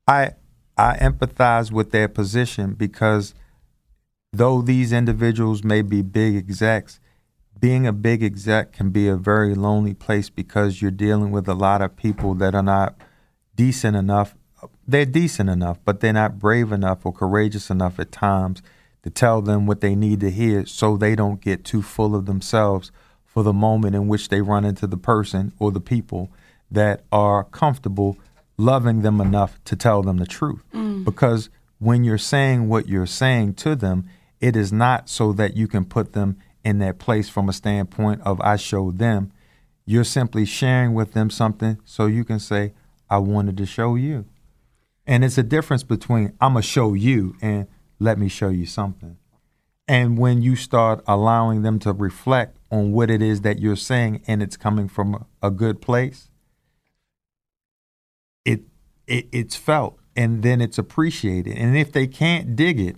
I I empathize with their position because though these individuals may be big execs, being a big exec can be a very lonely place because you're dealing with a lot of people that are not decent enough. They're decent enough, but they're not brave enough or courageous enough at times to tell them what they need to hear so they don't get too full of themselves for the moment in which they run into the person or the people that are comfortable loving them enough to tell them the truth. Mm. Because when you're saying what you're saying to them, it is not so that you can put them in that place from a standpoint of I showed them. You're simply sharing with them something so you can say, I wanted to show you. And it's a difference between I'm going to show you and let me show you something. And when you start allowing them to reflect on what it is that you're saying and it's coming from a good place, it, it it's felt and then it's appreciated. And if they can't dig it,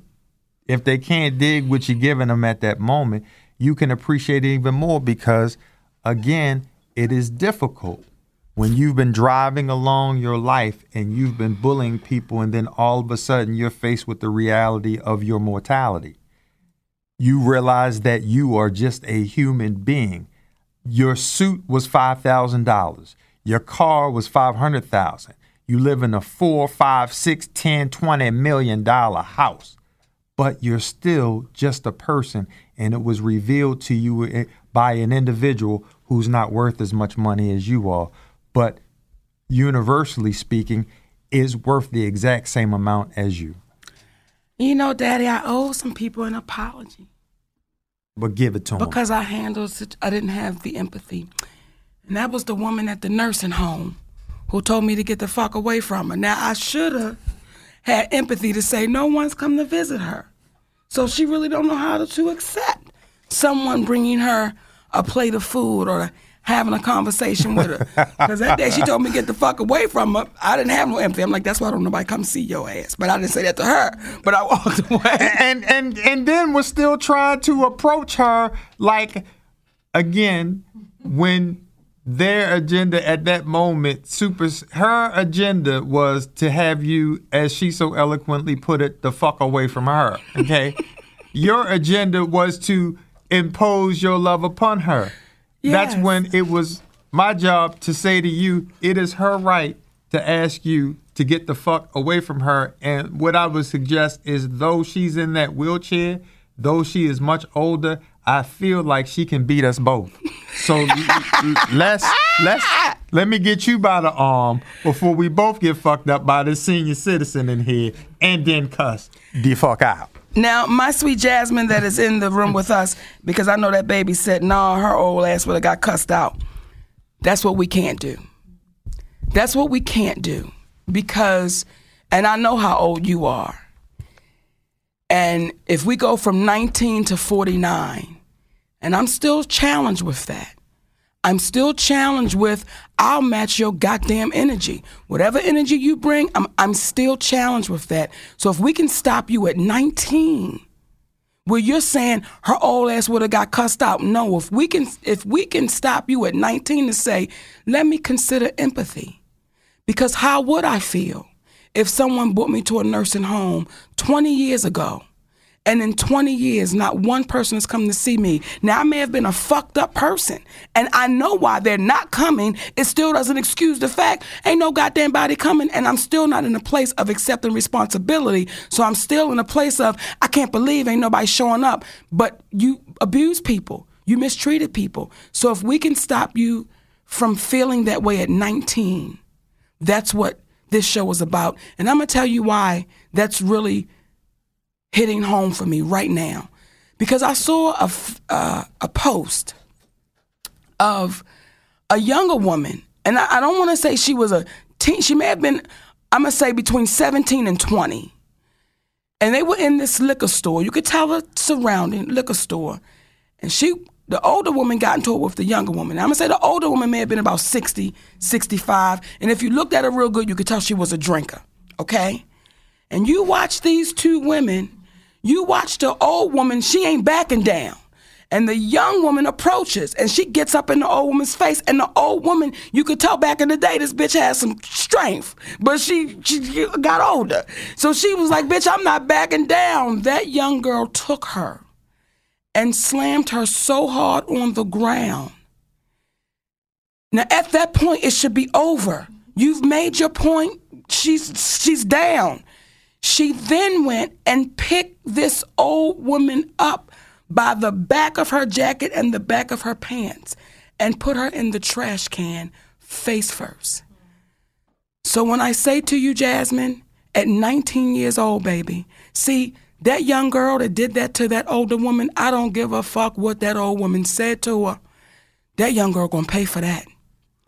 if they can't dig what you're giving them at that moment, you can appreciate it even more because, again, it is difficult when you've been driving along your life and you've been bullying people, and then all of a sudden you're faced with the reality of your mortality. You realize that you are just a human being. Your suit was five thousand dollars. Your car was five hundred thousand. You live in a four, five, six, ten, twenty million dollar house but you're still just a person and it was revealed to you eh, by an individual who's not worth as much money as you are. But universally speaking is worth the exact same amount as you. You know, Daddy, I owe some people an apology. But give it to them because I handled. I didn't have the empathy, and that was the woman at the nursing home who told me to get the fuck away from her. Now I should have had empathy to say no one's come to visit her, so she really don't know how to, to accept someone bringing her a plate of food or having a conversation with her. Because that day she told me to get the fuck away from her. I didn't have no empathy. I'm like, that's why I don't nobody come see your ass. But I didn't say that to her. But I walked away. and and and then was still trying to approach her like again when their agenda at that moment super her agenda was to have you as she so eloquently put it the fuck away from her okay? Your agenda was to impose your love upon her. That's when it was my job to say to you it is her right to ask you to get the fuck away from her and what i would suggest is though she's in that wheelchair though she is much older i feel like she can beat us both so let's let's let me get you by the arm before we both get fucked up by this senior citizen in here and then cuss the fuck out Now, my sweet Jasmine that is in the room with us, because I know that baby said, nah, her old ass would have got cussed out. That's what we can't do. That's what we can't do. Because, and I know how old you are. And if we go from 19 to 49, and I'm still challenged with that. I'm still challenged with I'll match your goddamn energy. Whatever energy you bring, I'm I'm still challenged with that. So if we can stop you at 19, where you're saying her old ass would have got cussed out. No, if we can if we can stop you at 19 to say, let me consider empathy. Because how would I feel if someone brought me to a nursing home 20 years ago? And in 20 years, not one person has come to see me. Now, I may have been a fucked up person, and I know why they're not coming. It still doesn't excuse the fact ain't no goddamn body coming, and I'm still not in a place of accepting responsibility. So I'm still in a place of I can't believe ain't nobody showing up. But you abuse people, you mistreated people. So if we can stop you from feeling that way at 19, that's what this show is about. And I'm gonna tell you why that's really hitting home for me right now because I saw a, uh, a post of a younger woman, and I, I don't want to say she was a teen. She may have been, I'm gonna say between 17 and 20. And they were in this liquor store. You could tell the surrounding liquor store. And she, the older woman got into it with the younger woman. I'm gonna say the older woman may have been about 60, 65. And if you looked at her real good, you could tell she was a drinker. Okay? And you watch these two women, you watch the old woman, she ain't backing down. And the young woman approaches and she gets up in the old woman's face. And the old woman, you could tell back in the day, this bitch had some strength, but she, she got older. So she was like, bitch, I'm not backing down. That young girl took her and slammed her so hard on the ground. Now, at that point, it should be over. You've made your point. She's, she's down. She then went and picked this old woman up by the back of her jacket and the back of her pants and put her in the trash can face first. So when I say to you, Jasmine, at 19 years old, baby, see, that young girl that did that to that older woman, I don't give a fuck what that old woman said to her. That young girl gonna pay for that.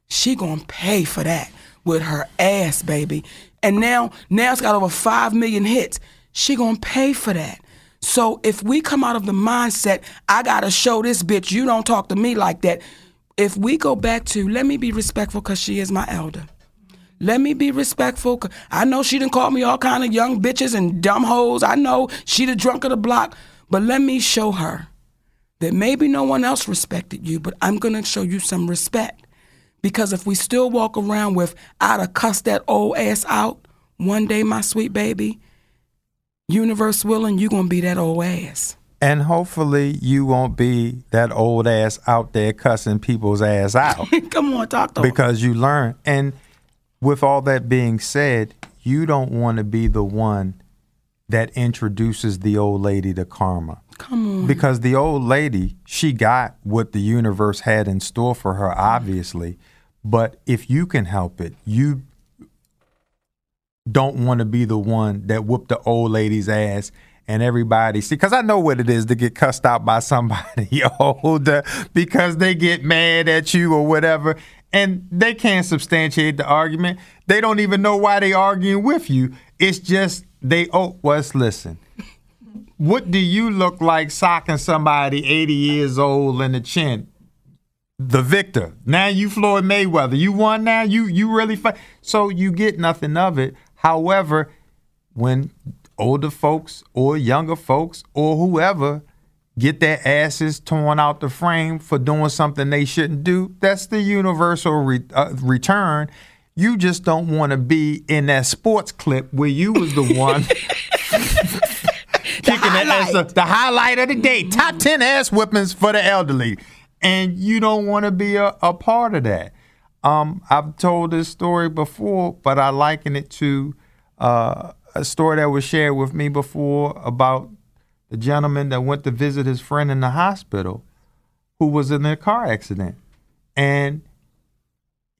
She gonna pay for that with her ass, baby. And now, now it's got over five million hits. She gonna pay for that. So if we come out of the mindset, I gotta show this bitch, you don't talk to me like that. If we go back to, let me be respectful because she is my elder. Let me be respectful. I know she done called me all kind of young bitches and dumb hoes. I know she the drunk of the block. But let me show her that maybe no one else respected you, but I'm gonna show you some respect. Because if we still walk around with, I'd have cussed that old ass out one day, my sweet baby, universe willing, you gonna be that old ass. And hopefully you won't be that old ass out there cussing people's ass out Come on, talk to because you learn. And with all that being said, you don't want to be the one that introduces the old lady to karma. Come on. Because the old lady, she got what the universe had in store for her, mm. obviously. But if you can help it, you don't want to be the one that whooped the old lady's ass and everybody see because I know what it is to get cussed out by somebody older because they get mad at you or whatever and they can't substantiate the argument. They don't even know why they arguing with you. It's just they oh was listen. What do you look like socking somebody 80 years old in the chin? the victor. Now you Floyd Mayweather. You won now. You you really fight. So you get nothing of it. However, when older folks or younger folks or whoever get their asses torn out the frame for doing something they shouldn't do, that's the universal re- uh, return. You just don't want to be in that sports clip where you was the one kicking the, the, highlight of the day. Top 10 ass whippings for the elderly. And you don't want to be a, a part of that. Um, I've told this story before, but I liken it to uh, a story that was shared with me before about the gentleman that went to visit his friend in the hospital who was in a car accident. And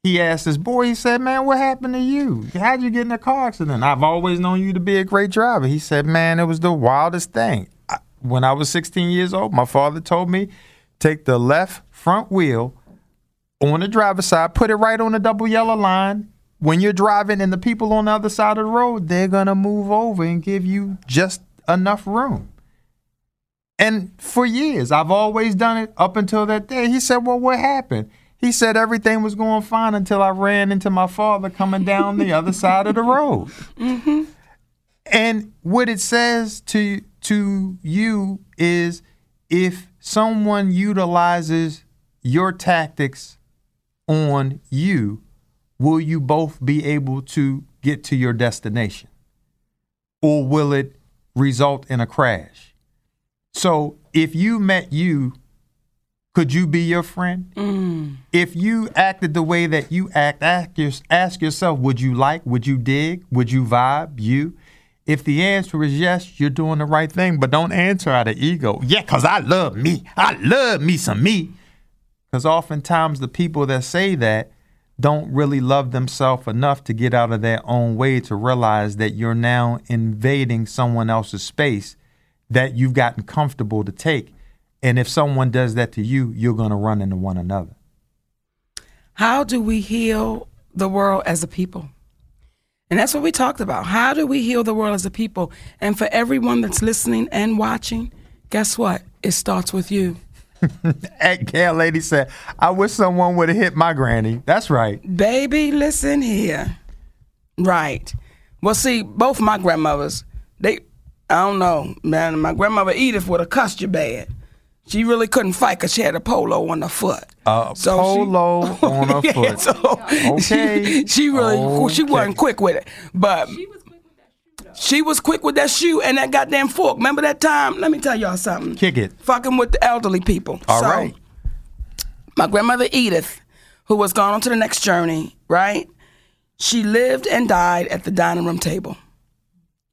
he asked his boy, he said, Man, what happened to you? How'd you get in a car accident? I've always known you to be a great driver. He said, Man, it was the wildest thing. I, when I was 16 years old, my father told me, take the left front wheel on the driver's side, put it right on the double yellow line. When you're driving and the people on the other side of the road, they're going to move over and give you just enough room. And for years, I've always done it up until that day. He said, Well, what happened? He said everything was going fine until I ran into my father coming down the other side of the road. Mm-hmm. And what it says to to you is if someone utilizes your tactics on you, will you both be able to get to your destination? Or will it result in a crash? So if you met you, could you be your friend? Mm. If you acted the way that you act, ask yourself, would you like, would you dig, would you vibe, you? If the answer is yes, you're doing the right thing, but don't answer out of ego. Yeah, because I love me. I love me some me. Because oftentimes the people that say that don't really love themselves enough to get out of their own way to realize that you're now invading someone else's space that you've gotten comfortable to take. And if someone does that to you, you're going to run into one another. How do we heal the world as a people? And that's what we talked about. How do we heal the world as a people? And for everyone that's listening and watching, guess what? It starts with you. That gal lady said, I wish someone would have hit my granny. That's right. Baby, listen here. Right. Well, see, both my grandmothers, they, I don't know, man, my grandmother Edith would have cussed you bad. She really couldn't fight because she had a polo on her foot. A So she- polo on her Yeah, foot. so Okay. She, she really, she wasn't quick with it. But she was quick with that shoe and that goddamn fork. Remember that time? Let me tell y'all something. Kick it. Fucking with the elderly people. All so, right. My grandmother Edith, who was gone on to the next journey, right? She lived and died at the dining room table.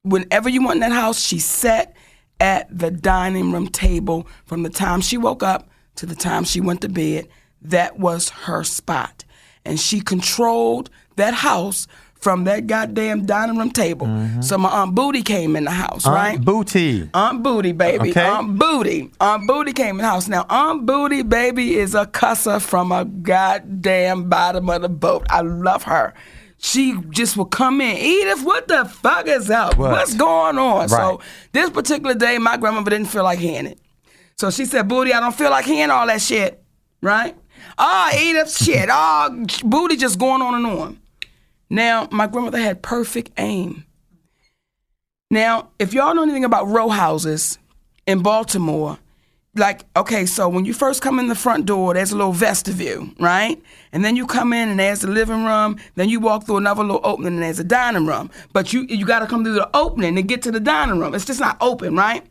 Whenever you went in that house, she sat at the dining room table from the time she woke up to the time she went to bed. That was her spot. And she controlled that house from that goddamn dining room table. Mm-hmm. So my Aunt Booty came in the house, right? Booty. Aunt Booty, baby. Okay. Aunt Booty. Aunt Booty came in the house. Now, Aunt Booty, baby, is a cusser from a goddamn bottom of the boat. I love her. She just would come in. Edith, what the fuck is up? What? What's going on? So this particular day, my grandmother didn't feel like hearing it. So she said, Booty, I don't feel like hearing all that shit. Right? Oh, Edith, shit. Oh, Booty just going on and on. Now, my grandmother had perfect aim. Now, if y'all know anything about row houses in Baltimore, like, okay, so when you first come in the front door, there's a little vestibule, right? And then you come in and there's the living room, then you walk through another little opening and there's a dining room. But you you gotta come through the opening to get to the dining room. It's just not open, right?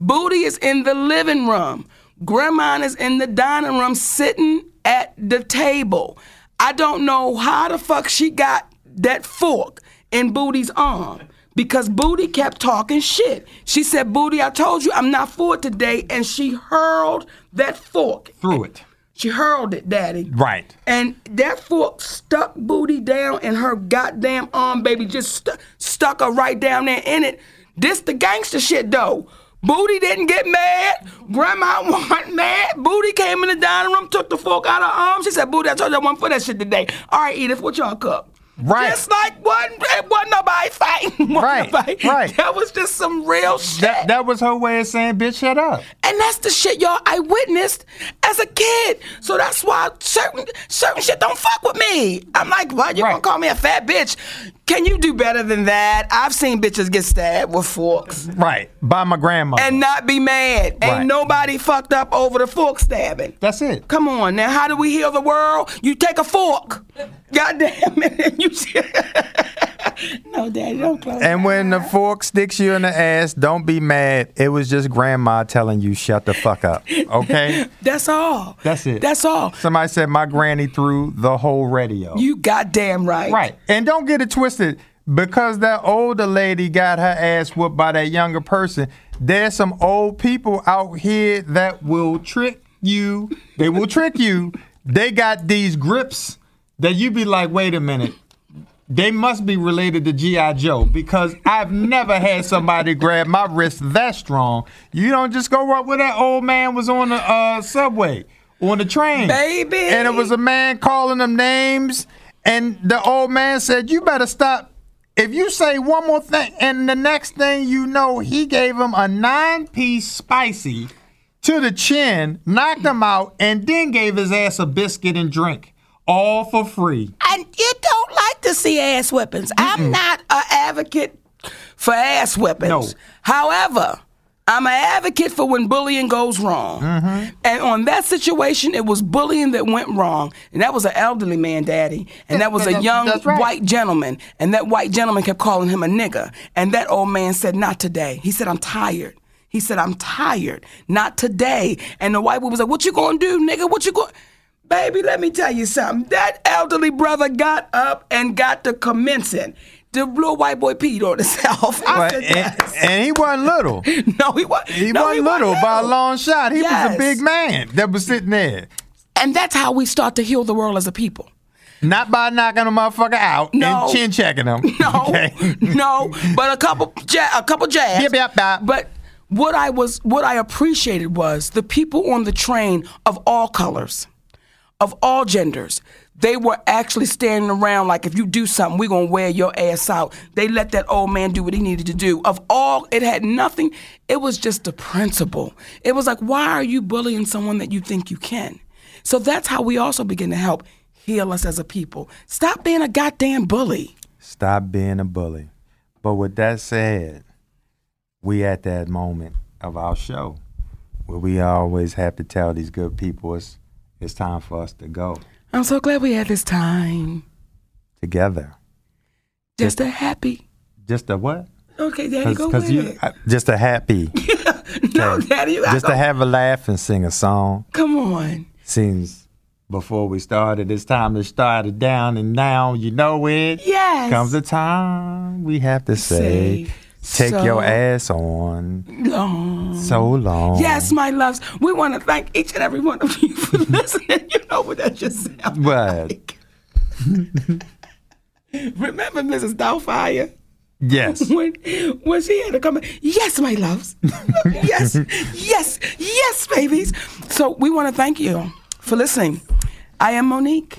Booty is in the living room. Grandma is in the dining room sitting at the table. I don't know how the fuck she got that fork in Booty's arm because Booty kept talking shit. She said, Booty, I told you I'm not for it today. And she hurled that fork. Through it. She hurled it, Daddy. Right. And that fork stuck Booty down in her goddamn arm, baby. Just stu- stuck her right down there in it. This the gangster shit, though. Booty didn't get mad. Grandma wasn't mad. Booty came in the dining room, took the fork out of her arm. She said, Booty, I told you I wasn't for that shit today. All right, Edith, what y'all cook? Right. Just like wasn't, it wasn't nobody fighting. Right, nobody- right. That was just some real shit. That that was her way of saying, bitch, shut up. And that's the shit, y'all, I witnessed as a kid. So that's why certain certain shit don't fuck with me. I'm like, why you gonna call me a fat bitch? Can you do better than that? I've seen bitches get stabbed with forks Right. By my grandmother. and not be mad. Ain't Right. nobody fucked up over the fork stabbing. That's it. Come on now, how do we heal the world? You take a fork. God damn it. You No, daddy, don't close. And when the fork sticks you in the ass, don't be mad. It was just grandma telling you shut the fuck up. Okay? That's all. That's it. That's all. Somebody said my granny threw the whole radio. You goddamn right. Right. And don't get it twisted. Because that older lady got her ass whooped by that younger person, there's some old people out here that will trick you. They will trick you. They got these grips that you be like, wait a minute. They must be related to G.I. Joe because I've never had somebody grab my wrist that strong. You don't just go up where that old man was on the uh, subway, on the train. Baby. And it was a man calling them names, and the old man said, You better stop. If you say one more thing, and the next thing you know, he gave him a nine piece spicy to the chin, knocked him out, and then gave his ass a biscuit and drink, all for free. And you don't like to see ass whippings. I'm not an advocate for ass whippings. No. However, I'm an advocate for when bullying goes wrong. Mm-hmm. And on that situation, it was bullying that went wrong. And that was an elderly man, daddy. And that was a young right. white gentleman. And that white gentleman kept calling him a nigger. And that old man said, Not today. He said, I'm tired. He said, I'm tired. Not today. And the white boy was like, What you gonna do, nigga? What you gonna Baby, let me tell you something. That elderly brother got up and got to commencing. The little white boy peed on himself. I But- said, and, yes. and he wasn't little. No, he wasn't. He no, wasn't little by a long shot. He was a big man that was sitting there. And that's how we start to heal the world as a people. Not by knocking a motherfucker out No. and chin checking him. No, Okay. no, but a couple, ja- a couple jabs. Yep, yep, yep. But what I was, what I appreciated was the people on the train of all colors, of all genders. They were actually standing around like, if you do something, we're going to wear your ass out. They let that old man do what he needed to do. Of all, it had nothing, it was just a principle. It was like, why are you bullying someone that you think you can? So that's how we also begin to help heal us as a people. Stop being a goddamn bully. Stop being a bully. But with that said, we at that moment of our show where we always have to tell these good people it's, it's time for us to go I'm so glad we had this time. together. Just a happy. Just a what? Okay, Daddy, go Cause, with you, it. uh, just a happy, no, Daddy, you just gotta have a laugh and sing a song. Come on. Seems before we started, it's time to start it down, and now you know it. Yes. Comes the time we have to say, Say, take your ass on long. So long. Yes, my loves. We want to thank each and every one of you for listening. You know what that just sounds What? like. Remember Mrs. Doubtfire? Yes. When, when she had to come yes, my loves. yes, yes, yes, babies. So we want to thank you for listening. I am Mo'Nique.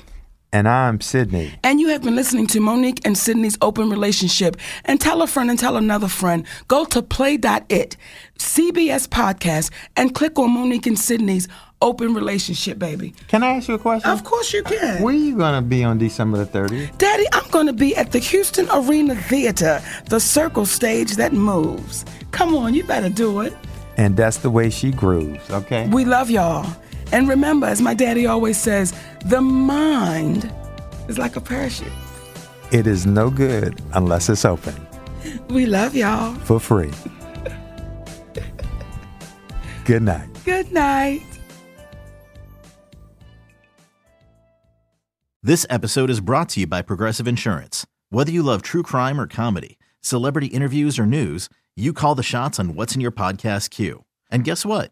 And I'm Sidney. And you have been listening to Mo'Nique and Sidney's open relationship. And tell a friend and tell another friend. Go to play.it, CBS podcast, and click on Mo'Nique and Sidney's open relationship, baby. Can I ask you a question? Of course you can. Where you gonna be on December the 30th? Daddy, I'm going to be at the Houston Arena Theater, the circle stage that moves. Come on, you better do it. And that's the way she grooves, okay? We love y'all. And remember, as my daddy always says, the mind is like a parachute. It is no good unless it's open We love y'all. for free. Good night. Good night. This episode is brought to you by Progressive Insurance. Whether you love true crime or comedy, celebrity interviews or news, you call the shots on what's in your podcast queue. And guess what?